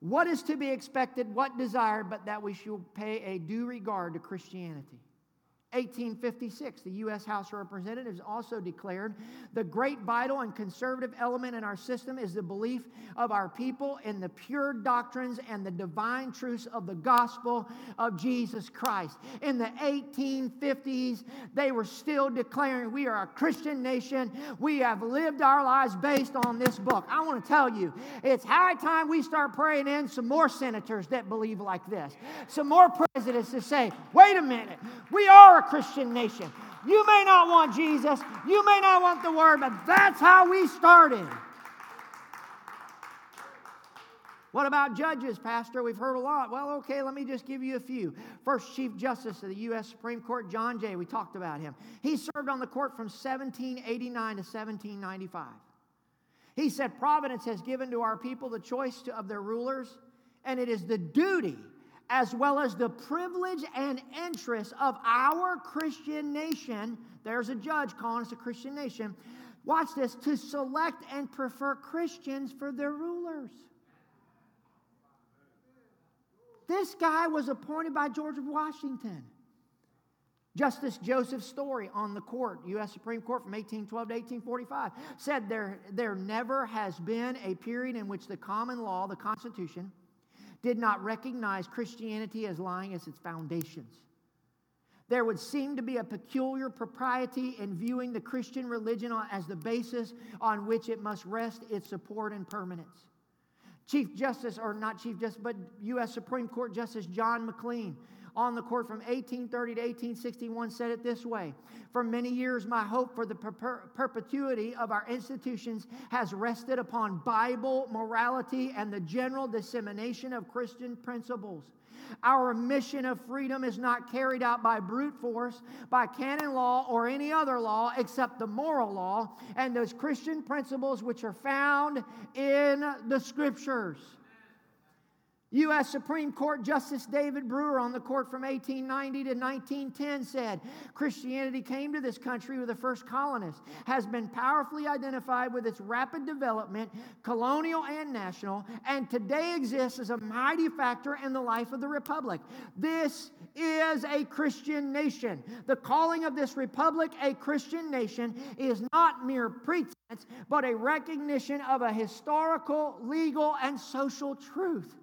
What is to be expected, what desired, but that we should pay a due regard to Christianity? 1856, the U.S. House of Representatives also declared the great vital and conservative element in our system is the belief of our people in the pure doctrines and the divine truths of the gospel of Jesus Christ. In the 1850s, they were still declaring we are a Christian nation. We have lived our lives based on this book. I want to tell you, it's high time we start praying in some more senators that believe like this, some more presidents to say, wait a minute, we are a Christian nation. You may not want Jesus, you may not want the Word, but that's how we started. What about judges, Pastor? We've heard a lot. Well, okay, let me just give you a few. First, Chief Justice of the U.S. Supreme Court, John Jay, we talked about him. He served on the court from 1789 to 1795. He said, Providence has given to our people the choice to, of their rulers, and it is the duty as well as the privilege and interest of our Christian nation. There's a judge calling us a Christian nation. Watch this to select and prefer Christians for their rulers. This guy was appointed by George Washington. Justice Joseph Story on the court, U.S. Supreme Court from 1812 to 1845, said there, there never has been a period in which the common law, the Constitution, did not recognize Christianity as lying as its foundations. There would seem to be a peculiar propriety in viewing the Christian religion as the basis on which it must rest its support and permanence. Chief Justice, or not Chief Justice, but U.S. Supreme Court Justice John McLean on the court from 1830 to 1861 said it this way For many years, my hope for the per- perpetuity of our institutions has rested upon Bible morality and the general dissemination of Christian principles. Our mission of freedom is not carried out by brute force, by canon law, or any other law except the moral law and those Christian principles which are found in the scriptures. U.S. Supreme Court Justice David Brewer on the court from 1890 to 1910 said Christianity came to this country with the first colonists, has been powerfully identified with its rapid development, colonial and national, and today exists as a mighty factor in the life of the republic. This is a Christian nation. The calling of this republic a Christian nation is not mere pretense, but a recognition of a historical, legal, and social truth.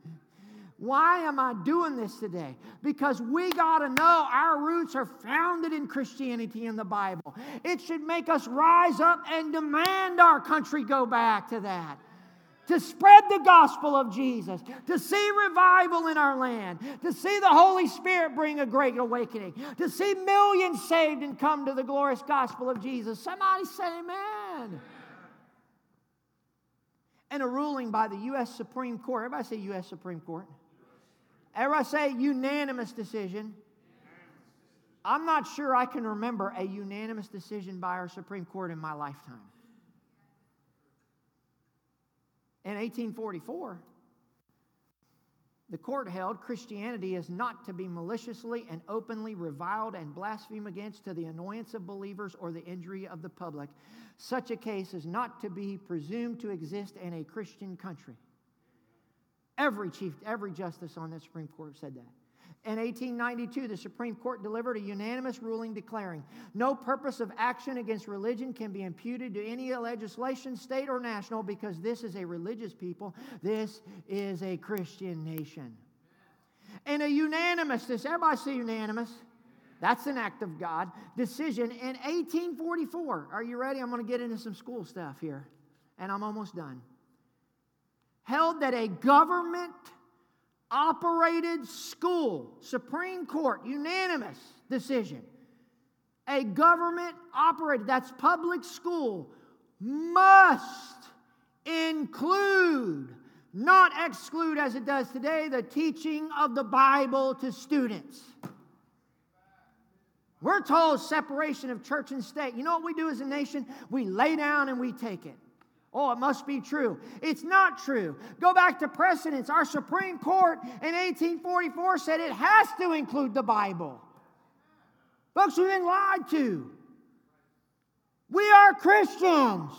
Why am I doing this today? Because we got to know our roots are founded in Christianity in the Bible. It should make us rise up and demand our country go back to that. To spread the gospel of Jesus, to see revival in our land, to see the Holy Spirit bring a great awakening, to see millions saved and come to the glorious gospel of Jesus. Somebody say, Amen. And a ruling by the U.S. Supreme Court. Everybody say U.S. Supreme Court. Everybody say unanimous decision. I'm not sure I can remember a unanimous decision by our Supreme Court in my lifetime. In 1844, the court held Christianity is not to be maliciously and openly reviled and blasphemed against to the annoyance of believers or the injury of the public. Such a case is not to be presumed to exist in a Christian country. Every chief, every justice on the Supreme Court said that. In 1892, the Supreme Court delivered a unanimous ruling declaring no purpose of action against religion can be imputed to any legislation, state or national, because this is a religious people. This is a Christian nation. And a unanimous, does everybody say unanimous? That's an act of God. Decision in 1844. Are you ready? I'm going to get into some school stuff here, and I'm almost done. Held that a government operated school, Supreme Court, unanimous decision. A government operated, that's public school, must include, not exclude as it does today, the teaching of the Bible to students. We're told separation of church and state. You know what we do as a nation? We lay down and we take it. Oh, it must be true. It's not true. Go back to precedents. Our Supreme Court in 1844 said it has to include the Bible. Folks, we've been lied to. We are Christians.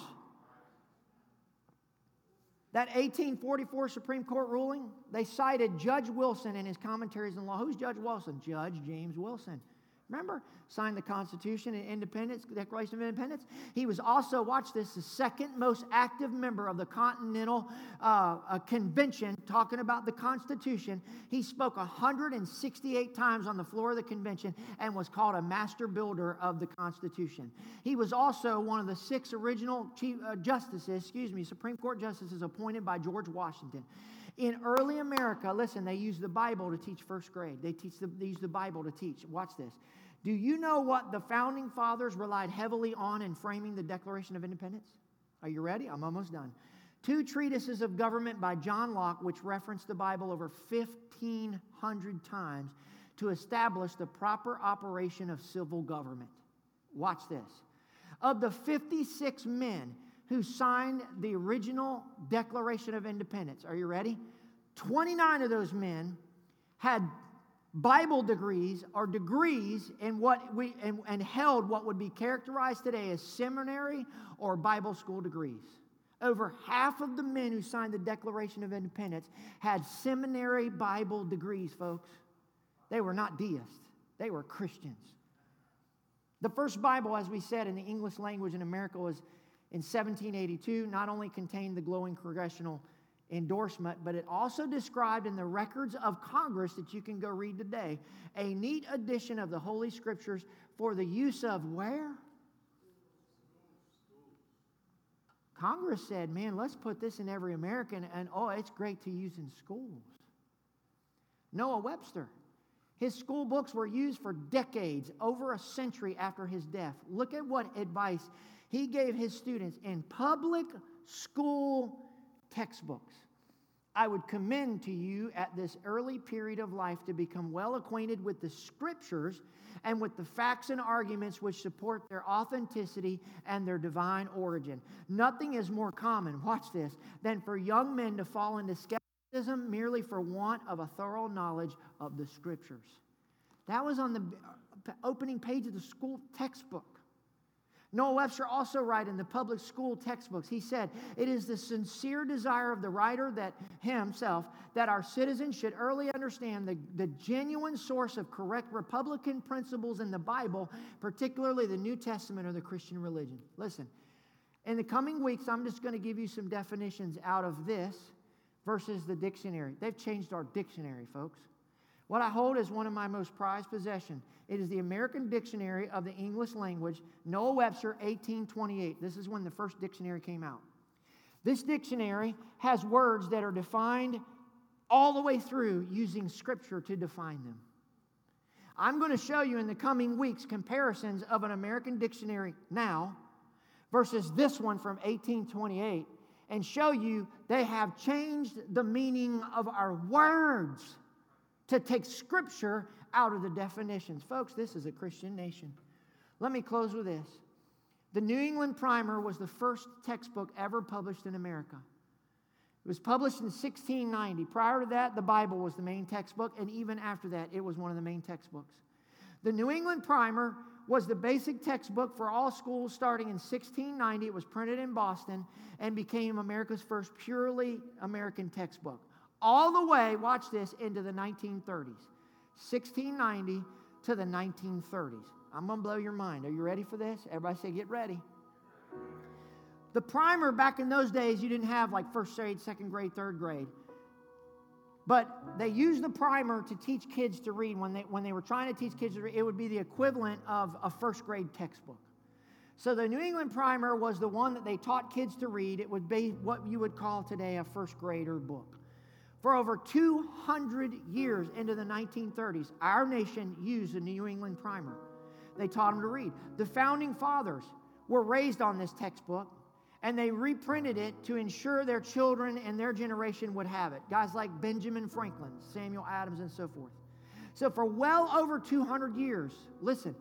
That 1844 Supreme Court ruling, they cited Judge Wilson in his commentaries on law. Who's Judge Wilson? Judge James Wilson. Remember? Signed the Constitution and Independence, Declaration of Independence. He was also, watch this, the second most active member of the Continental uh, uh, Convention talking about the Constitution. He spoke 168 times on the floor of the convention and was called a master builder of the Constitution. He was also one of the six original chief uh, justices, excuse me, Supreme Court justices appointed by George Washington. In early America, listen, they use the Bible to teach first grade. They, teach the, they used the Bible to teach. Watch this. Do you know what the founding fathers relied heavily on in framing the Declaration of Independence? Are you ready? I'm almost done. Two treatises of government by John Locke, which reference the Bible over 1,500 times to establish the proper operation of civil government. Watch this. Of the 56 men who signed the original Declaration of Independence. Are you ready? 29 of those men had Bible degrees or degrees in what we and, and held what would be characterized today as seminary or Bible school degrees. Over half of the men who signed the Declaration of Independence had seminary Bible degrees, folks. They were not deists, they were Christians. The first Bible, as we said, in the English language in America was in 1782 not only contained the glowing congressional endorsement, but it also described in the records of Congress that you can go read today a neat edition of the Holy Scriptures for the use of where? Congress said, man, let's put this in every American, and oh, it's great to use in schools. Noah Webster, his school books were used for decades, over a century after his death. Look at what advice he gave his students in public school textbooks. I would commend to you at this early period of life to become well acquainted with the scriptures and with the facts and arguments which support their authenticity and their divine origin. Nothing is more common, watch this, than for young men to fall into skepticism merely for want of a thorough knowledge of the scriptures. That was on the opening page of the school textbook. Noah Webster also wrote in the public school textbooks, he said, It is the sincere desire of the writer that himself that our citizens should early understand the, the genuine source of correct Republican principles in the Bible, particularly the New Testament or the Christian religion. Listen, in the coming weeks, I'm just going to give you some definitions out of this versus the dictionary. They've changed our dictionary, folks. What I hold is one of my most prized possessions. It is the American Dictionary of the English Language, Noah Webster, 1828. This is when the first dictionary came out. This dictionary has words that are defined all the way through using Scripture to define them. I'm going to show you in the coming weeks comparisons of an American dictionary now versus this one from 1828 and show you they have changed the meaning of our words to take Scripture out of the definitions. Folks, this is a Christian nation. Let me close with this. The New England Primer was the first textbook ever published in America. It was published in 1690. Prior to that, the Bible was the main textbook, and even after that, it was one of the main textbooks. The New England Primer was the basic textbook for all schools starting in 1690. It was printed in Boston and became America's first purely American textbook. All the way, watch this, into the 1930s. 1690 to the 1930s. I'm going to blow your mind. Are you ready for this? Everybody say, get ready. The primer back in those days, you didn't have like first grade, second grade, third grade. But they used the primer to teach kids to read. When they, when they were trying to teach kids to read, it would be the equivalent of a first grade textbook. So the New England primer was the one that they taught kids to read. It would be what you would call today a first grader book. For over 200 years into the 1930s, our nation used the New England primer. They taught them to read. The founding fathers were raised on this textbook and they reprinted it to ensure their children and their generation would have it. Guys like Benjamin Franklin, Samuel Adams, and so forth. So, for well over 200 years, listen,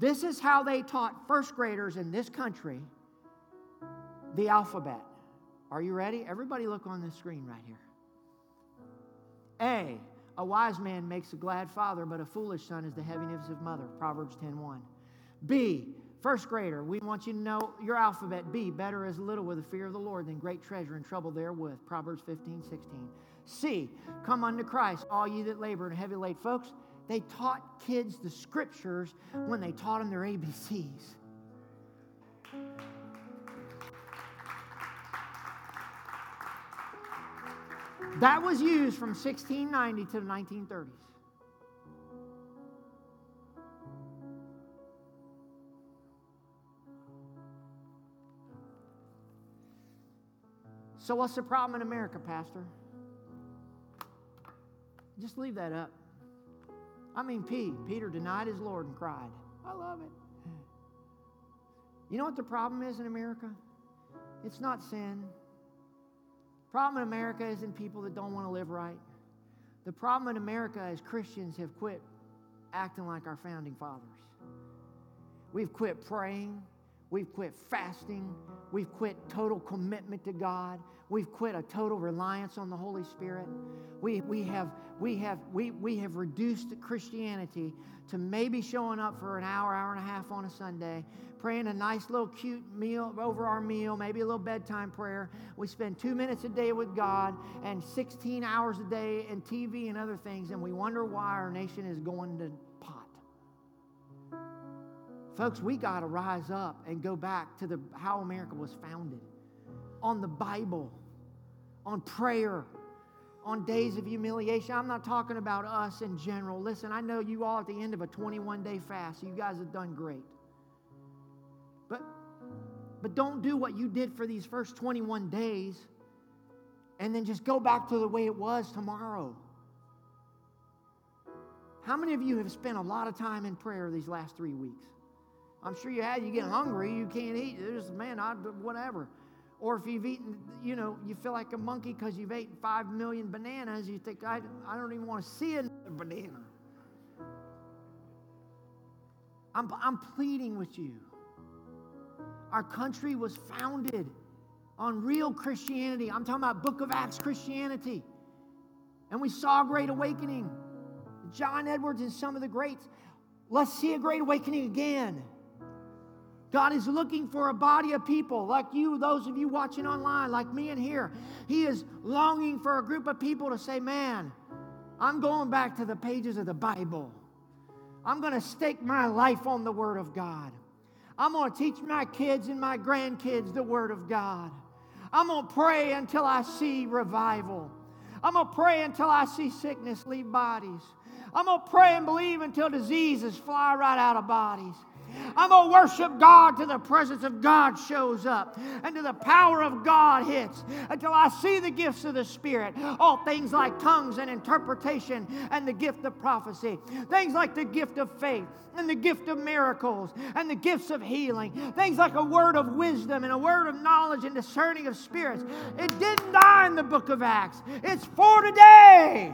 this is how they taught first graders in this country the alphabet. Are you ready? Everybody, look on the screen right here. A. A wise man makes a glad father, but a foolish son is the heaviness of mother. Proverbs 10:1. B. First grader, we want you to know your alphabet. B, better is little with the fear of the Lord than great treasure and trouble therewith. Proverbs 15, 16. C, come unto Christ, all ye that labor and heavy laden. Folks, they taught kids the scriptures when they taught them their ABCs. That was used from 1690 to the 1930s. So, what's the problem in America, Pastor? Just leave that up. I mean, P. Peter denied his Lord and cried. I love it. You know what the problem is in America? It's not sin. Problem in America isn't people that don't want to live right. The problem in America is Christians have quit acting like our founding fathers. We've quit praying. We've quit fasting. We've quit total commitment to God. We've quit a total reliance on the Holy Spirit. We, we, have, we, have, we, we have reduced Christianity to maybe showing up for an hour, hour and a half on a Sunday, praying a nice little cute meal over our meal, maybe a little bedtime prayer. We spend two minutes a day with God and 16 hours a day in TV and other things, and we wonder why our nation is going to pot. Folks, we got to rise up and go back to the, how America was founded on the Bible, on prayer, on days of humiliation. I'm not talking about us in general. Listen, I know you all at the end of a 21 day fast, you guys have done great. But, but don't do what you did for these first 21 days and then just go back to the way it was tomorrow. How many of you have spent a lot of time in prayer these last three weeks? I'm sure you had. You get hungry, you can't eat. There's man, I whatever. Or if you've eaten, you know, you feel like a monkey because you've eaten five million bananas. You think I, I don't even want to see another banana. I'm, I'm pleading with you. Our country was founded on real Christianity. I'm talking about Book of Acts Christianity. And we saw a great awakening. John Edwards and some of the greats. Let's see a great awakening again. God is looking for a body of people like you, those of you watching online, like me and here. He is longing for a group of people to say, Man, I'm going back to the pages of the Bible. I'm going to stake my life on the Word of God. I'm going to teach my kids and my grandkids the Word of God. I'm going to pray until I see revival. I'm going to pray until I see sickness leave bodies. I'm going to pray and believe until diseases fly right out of bodies. I'm going to worship God till the presence of God shows up and till the power of God hits until I see the gifts of the Spirit. All things like tongues and interpretation and the gift of prophecy, things like the gift of faith and the gift of miracles and the gifts of healing, things like a word of wisdom and a word of knowledge and discerning of spirits. It didn't die in the book of Acts, it's for today.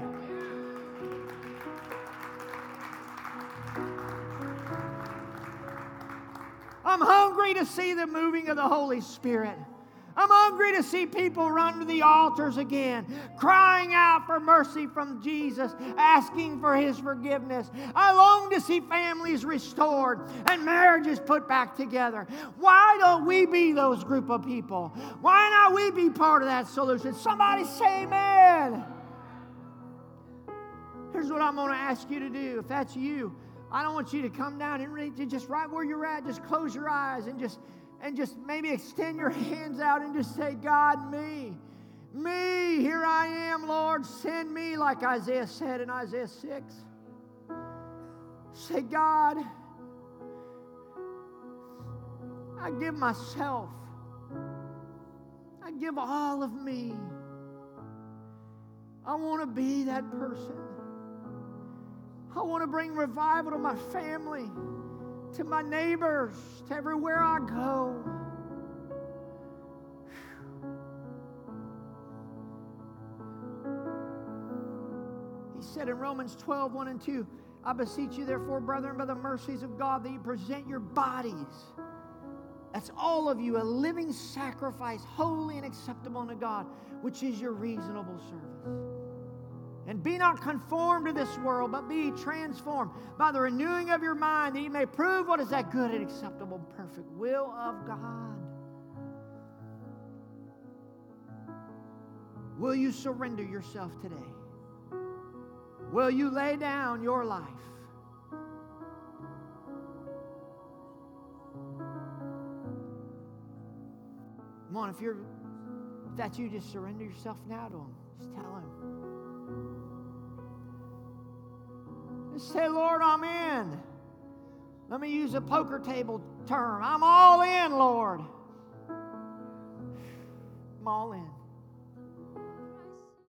I'm hungry to see the moving of the Holy Spirit. I'm hungry to see people run to the altars again, crying out for mercy from Jesus, asking for his forgiveness. I long to see families restored and marriages put back together. Why don't we be those group of people? Why not we be part of that solution? Somebody say amen. Here's what I'm going to ask you to do. If that's you, I don't want you to come down and just right where you're at, just close your eyes and just and just maybe extend your hands out and just say, God, me, me, here I am, Lord, send me, like Isaiah said in Isaiah 6. Say, God, I give myself, I give all of me. I want to be that person. I want to bring revival to my family to my neighbors, to everywhere I go. He said in Romans 12, 1 and 2, I beseech you, therefore, brethren, by the mercies of God, that you present your bodies. That's all of you, a living sacrifice, holy and acceptable unto God, which is your reasonable service. And be not conformed to this world, but be transformed by the renewing of your mind, that you may prove what is that good and acceptable, and perfect will of God. Will you surrender yourself today? Will you lay down your life? Come on, if you're if that's you, just surrender yourself now to him. Just tell him. Say, Lord, I'm in. Let me use a poker table term. I'm all in, Lord. I'm all in.